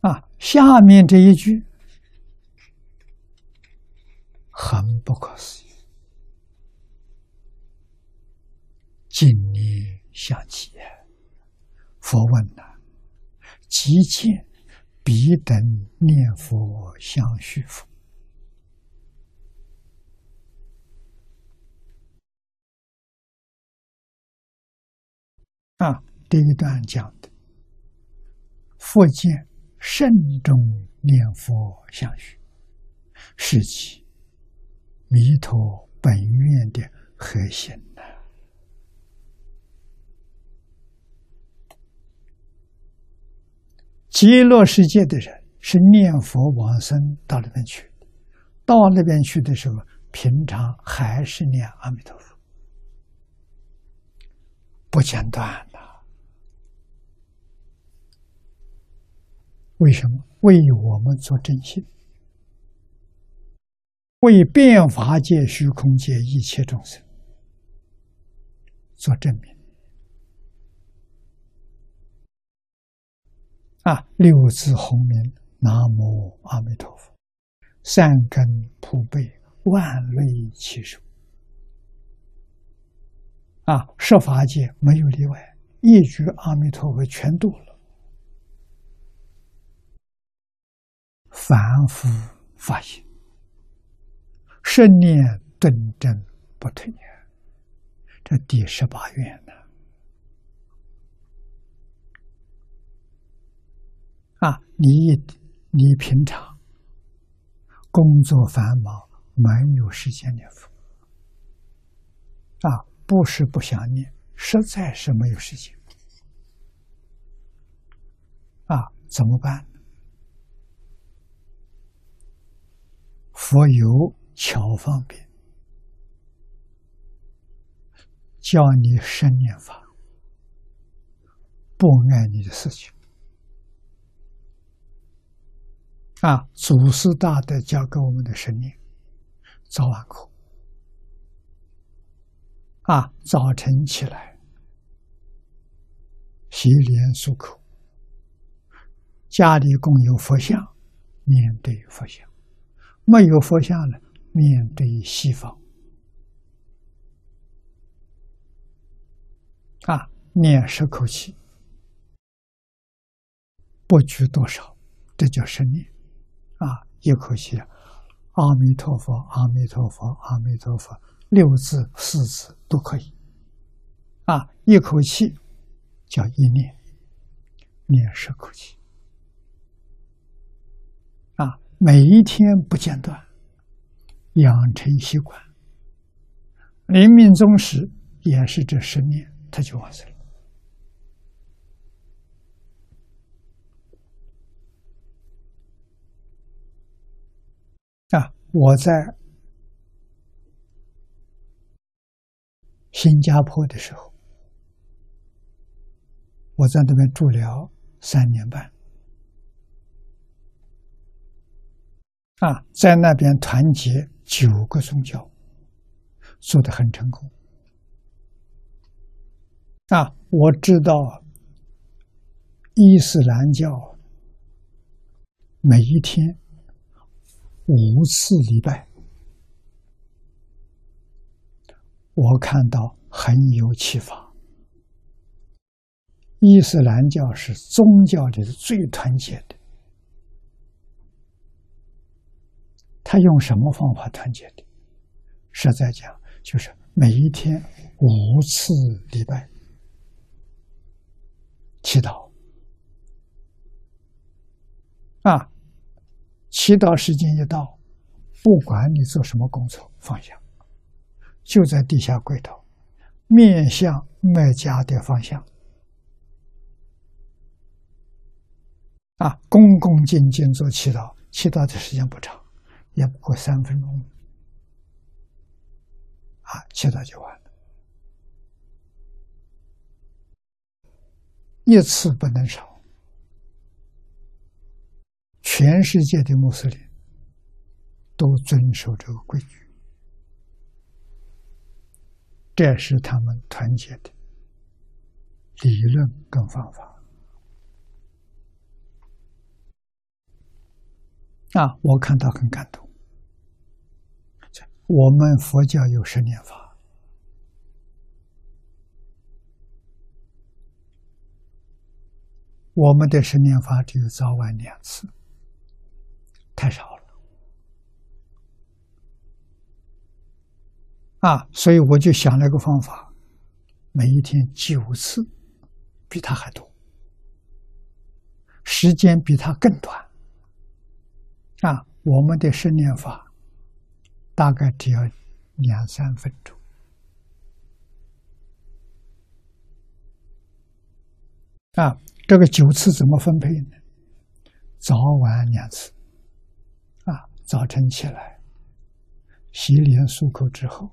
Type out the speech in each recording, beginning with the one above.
啊，下面这一句很不可思议，今年相继，佛问呐，即见彼等念佛相续佛？啊，第一段讲的，佛见慎重念佛相续，是其弥陀本愿的核心呐。极乐世界的人是念佛往生到那边去，到那边去的时候，平常还是念阿弥陀佛，不间断。为什么为我们做正信，为变法界、虚空界一切众生做证明？啊！六字洪名，南无阿弥陀佛，善根普被，万类齐受。啊！设法界没有例外，一句阿弥陀佛全度了。反复发心，十念顿真不退，这第十八愿呢？啊，你你平常工作繁忙，没有时间念佛，啊，不是不想念，实在是没有时间，啊，怎么办？佛有巧方便，教你生念法，不碍你的事情。啊，祖师大德教给我们的生念，早晚课。啊，早晨起来，洗脸漱口，家里供有佛像，面对佛像。没有佛像了，面对西方，啊，念十口气，不拘多少，这叫生念，啊，一口气，阿弥陀佛，阿弥陀佛，阿弥陀佛，六字、四字都可以，啊，一口气叫一念，念十口气。每一天不间断，养成习惯。临命终时也是这十年，他就完成了。啊，我在新加坡的时候，我在那边住了三年半。啊，在那边团结九个宗教，做的很成功。啊，我知道伊斯兰教每一天五次礼拜，我看到很有启发。伊斯兰教是宗教里最团结的。他用什么方法团结的？实在讲，就是每一天五次礼拜祈祷啊，祈祷时间一到，不管你做什么工作，放下，就在地下跪倒，面向麦家的方向啊，恭恭敬敬做祈祷，祈祷的时间不长。也不过三分钟，啊，祈祷就完了，一次不能少。全世界的穆斯林都遵守这个规矩，这是他们团结的理论跟方法。啊，我看到很感动。我们佛教有十念法，我们的十念法只有早晚两次，太少了。啊，所以我就想了个方法，每一天九次，比他还多，时间比他更短。啊，我们的十念法。大概只要两三分钟啊！这个九次怎么分配呢？早晚两次啊！早晨起来洗脸漱口之后，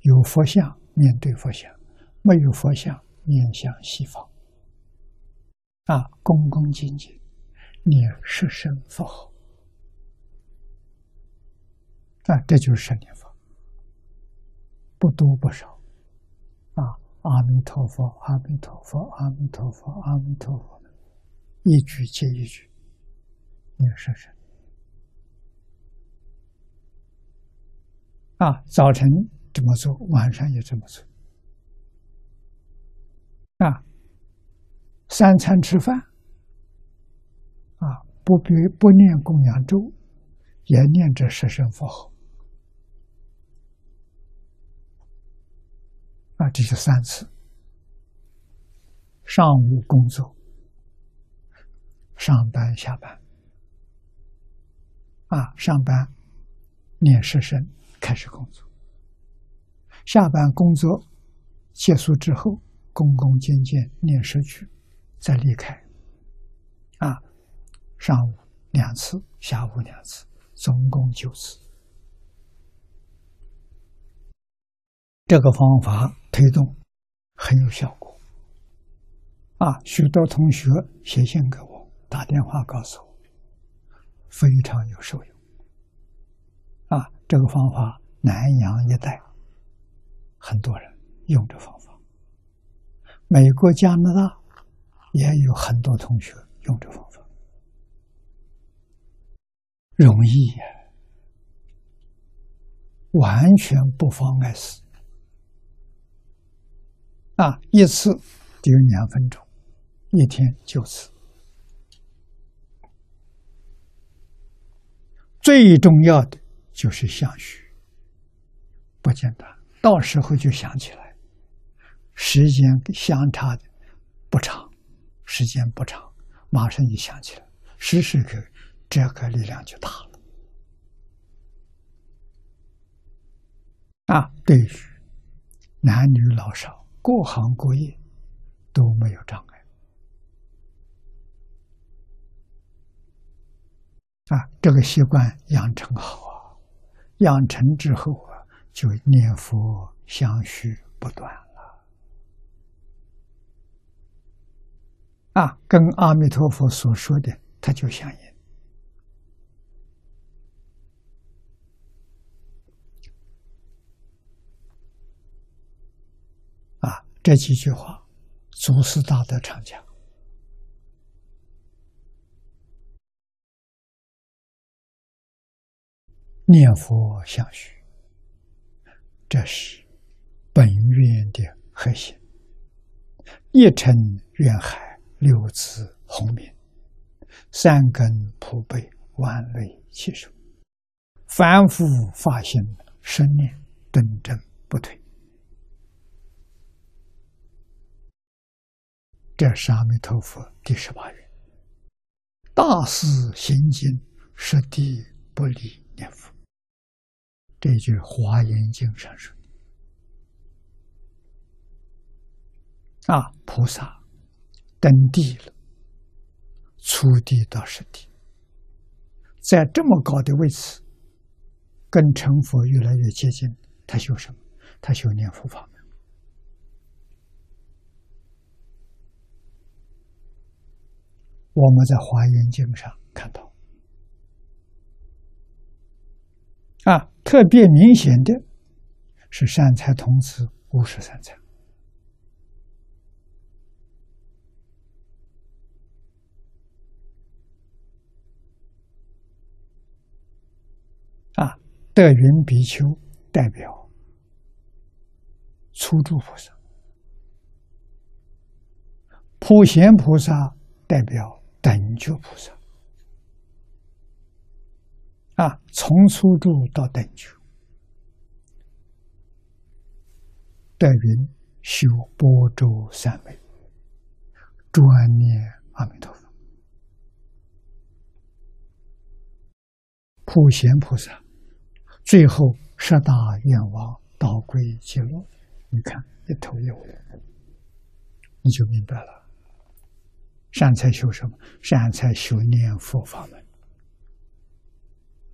有佛像面对佛像，没有佛像面向西方啊，恭恭敬敬念十声佛号。啊，这就是圣念法，不多不少，啊，阿弥陀佛，阿弥陀佛，阿弥陀佛，阿弥陀佛，一句接一句，念声声。啊，早晨这么做，晚上也这么做。啊，三餐吃饭，啊，不必不念供养咒，也念这十声佛号。啊，这是三次。上午工作，上班下班，啊，上班念十声开始工作，下班工作结束之后，恭恭敬敬念十句，再离开。啊，上午两次，下午两次，总共九次。这个方法推动很有效果，啊，许多同学写信给我，打电话告诉我，非常有受用。啊，这个方法南洋一带很多人用这方法，美国、加拿大也有很多同学用这方法，容易呀，完全不妨碍事。啊，一次只有两分钟，一天九次。最重要的就是相续，不简单。到时候就想起来，时间相差的不长，时间不长，马上就想起来，时时刻这个力量就大了。啊，对于男女老少。各行各业都没有障碍啊！这个习惯养成好啊，养成之后啊，就念佛相续不断了啊！跟阿弥陀佛所说的，他就相应。这几句话，祖师大德常讲：念佛相续，这是本愿的核心。一尘愿海，六字洪名，三根普被，万类齐受。凡夫发心，生念顿正不退。这是阿弥陀佛第十八愿，大事行经，实地不离念佛。这句华严经上说：“啊，菩萨登地了，初地到实地，在这么高的位置，跟成佛越来越接近。他修什么？他修念佛法。”我们在《华严经》上看到，啊，特别明显的是善财童子五十三参，啊，德云比丘代表初住菩萨，普贤菩萨代表等觉菩萨。啊，从初住到等觉，德云修波州三昧，专念阿弥陀佛。普贤菩萨，最后十大愿望导归极乐，你看一头一尾，你就明白了。善财修什么？善财修念佛法门。